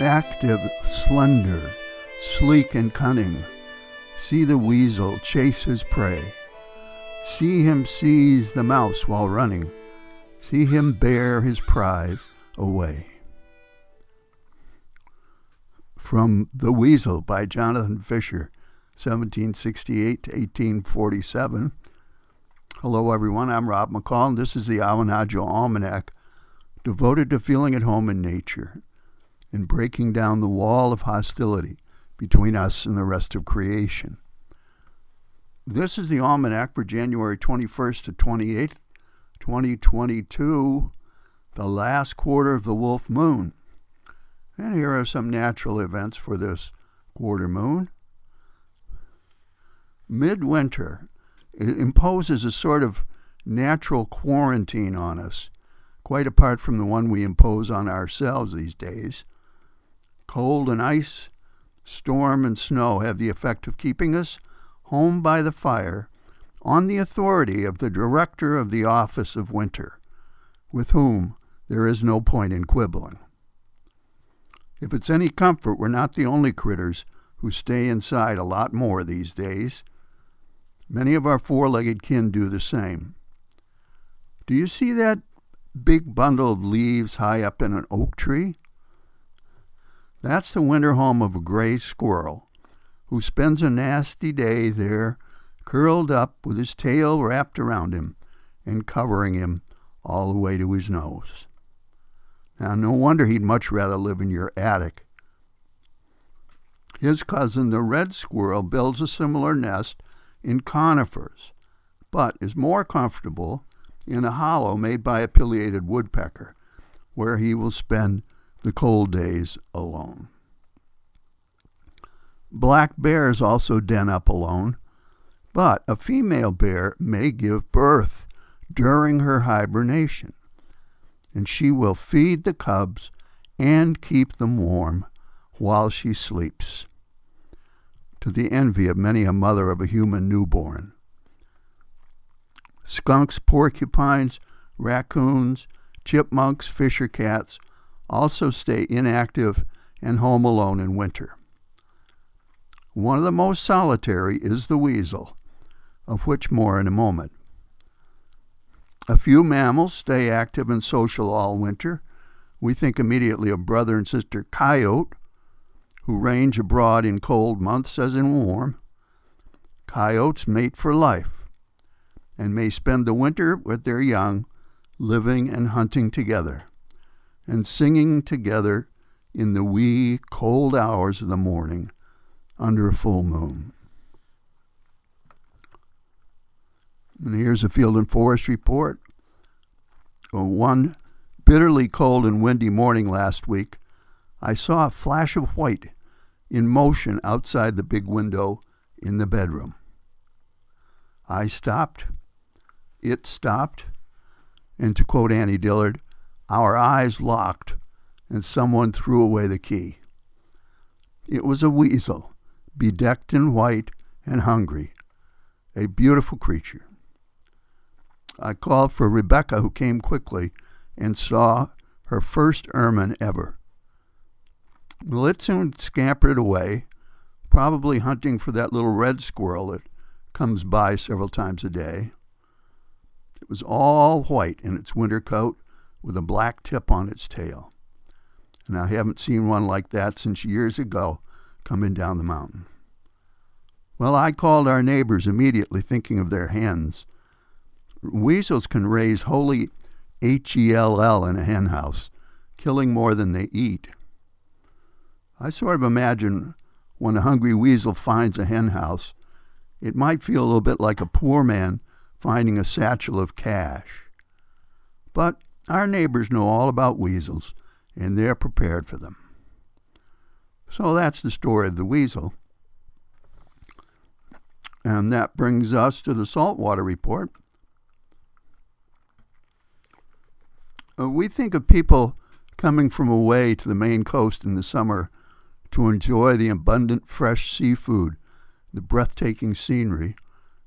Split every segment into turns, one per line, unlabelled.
active, slender, sleek, and cunning. See the weasel chase his prey. See him seize the mouse while running. See him bear his prize away. From The Weasel by Jonathan Fisher, 1768 to 1847. Hello, everyone. I'm Rob McCall, and this is the Awanadjo Almanac, devoted to feeling at home in nature and breaking down the wall of hostility between us and the rest of creation. This is the Almanac for January 21st to 28th, 2022, the last quarter of the Wolf Moon. And here are some natural events for this quarter moon. Midwinter. It imposes a sort of natural quarantine on us, quite apart from the one we impose on ourselves these days. Cold and ice, storm and snow have the effect of keeping us home by the fire on the authority of the director of the office of winter, with whom there is no point in quibbling. If it's any comfort, we're not the only critters who stay inside a lot more these days. Many of our four legged kin do the same. Do you see that big bundle of leaves high up in an oak tree? That's the winter home of a gray squirrel who spends a nasty day there, curled up with his tail wrapped around him and covering him all the way to his nose. Now, no wonder he'd much rather live in your attic. His cousin, the red squirrel, builds a similar nest in conifers, but is more comfortable in a hollow made by a pileated woodpecker, where he will spend the cold days alone. Black bears also den up alone, but a female bear may give birth during her hibernation and she will feed the cubs and keep them warm while she sleeps, to the envy of many a mother of a human newborn. Skunks, porcupines, raccoons, chipmunks, fisher cats also stay inactive and home alone in winter. One of the most solitary is the weasel, of which more in a moment. A few mammals stay active and social all winter. We think immediately of brother and sister coyote, who range abroad in cold months as in warm. Coyotes mate for life and may spend the winter with their young, living and hunting together, and singing together in the wee, cold hours of the morning under a full moon. And here's a field and forest report. On One bitterly cold and windy morning last week, I saw a flash of white in motion outside the big window in the bedroom. I stopped, it stopped, and to quote Annie Dillard, our eyes locked, and someone threw away the key. It was a weasel, bedecked in white and hungry, a beautiful creature. I called for Rebecca, who came quickly and saw her first ermine ever. Soon scampered away, probably hunting for that little red squirrel that comes by several times a day. It was all white in its winter coat with a black tip on its tail. And I haven't seen one like that since years ago coming down the mountain. Well, I called our neighbors immediately, thinking of their hens Weasels can raise holy H E L L in a hen house, killing more than they eat. I sort of imagine when a hungry weasel finds a hen house, it might feel a little bit like a poor man finding a satchel of cash. But our neighbors know all about weasels, and they're prepared for them. So that's the story of the weasel. And that brings us to the saltwater report. Uh, we think of people coming from away to the Maine coast in the summer to enjoy the abundant fresh seafood, the breathtaking scenery,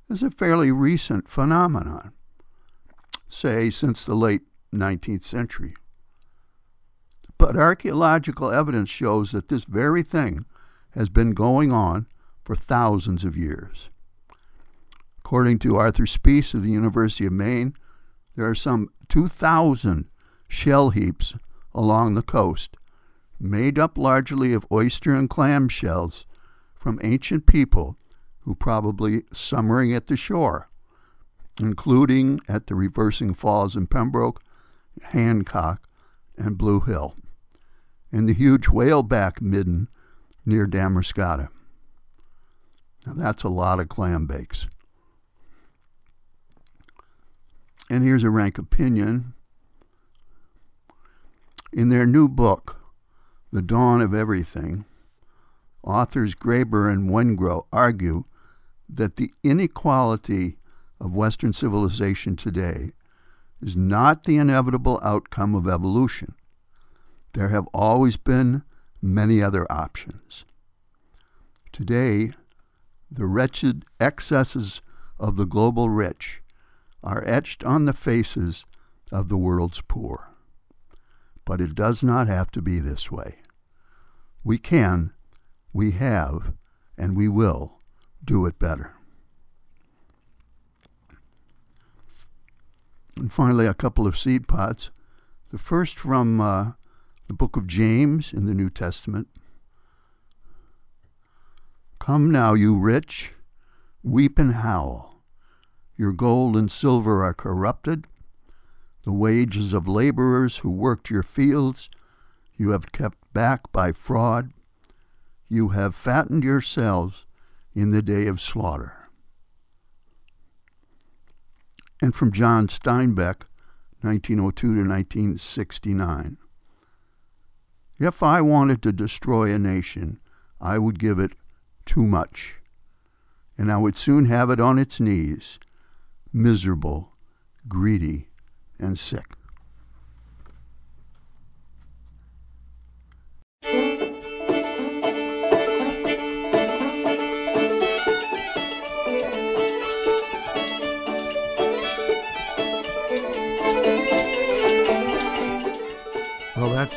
as a fairly recent phenomenon, say since the late 19th century. But archaeological evidence shows that this very thing has been going on for thousands of years. According to Arthur Spiess of the University of Maine, there are some 2,000 shell heaps along the coast, made up largely of oyster and clam shells from ancient people who probably summering at the shore, including at the Reversing Falls in Pembroke, Hancock, and Blue Hill, and the huge whaleback midden near Damariscotta. Now that's a lot of clam bakes. And here's a rank opinion. In their new book, The Dawn of Everything, authors Graeber and Wengrow argue that the inequality of Western civilization today is not the inevitable outcome of evolution. There have always been many other options. Today, the wretched excesses of the global rich are etched on the faces of the world's poor. But it does not have to be this way. We can, we have, and we will do it better. And finally, a couple of seed pots. The first from uh, the book of James in the New Testament. Come now, you rich, weep and howl. Your gold and silver are corrupted. The wages of laborers who worked your fields you have kept back by fraud. You have fattened yourselves in the day of slaughter. And from John Steinbeck, 1902 to 1969. If I wanted to destroy a nation, I would give it too much, and I would soon have it on its knees, miserable, greedy, and sick.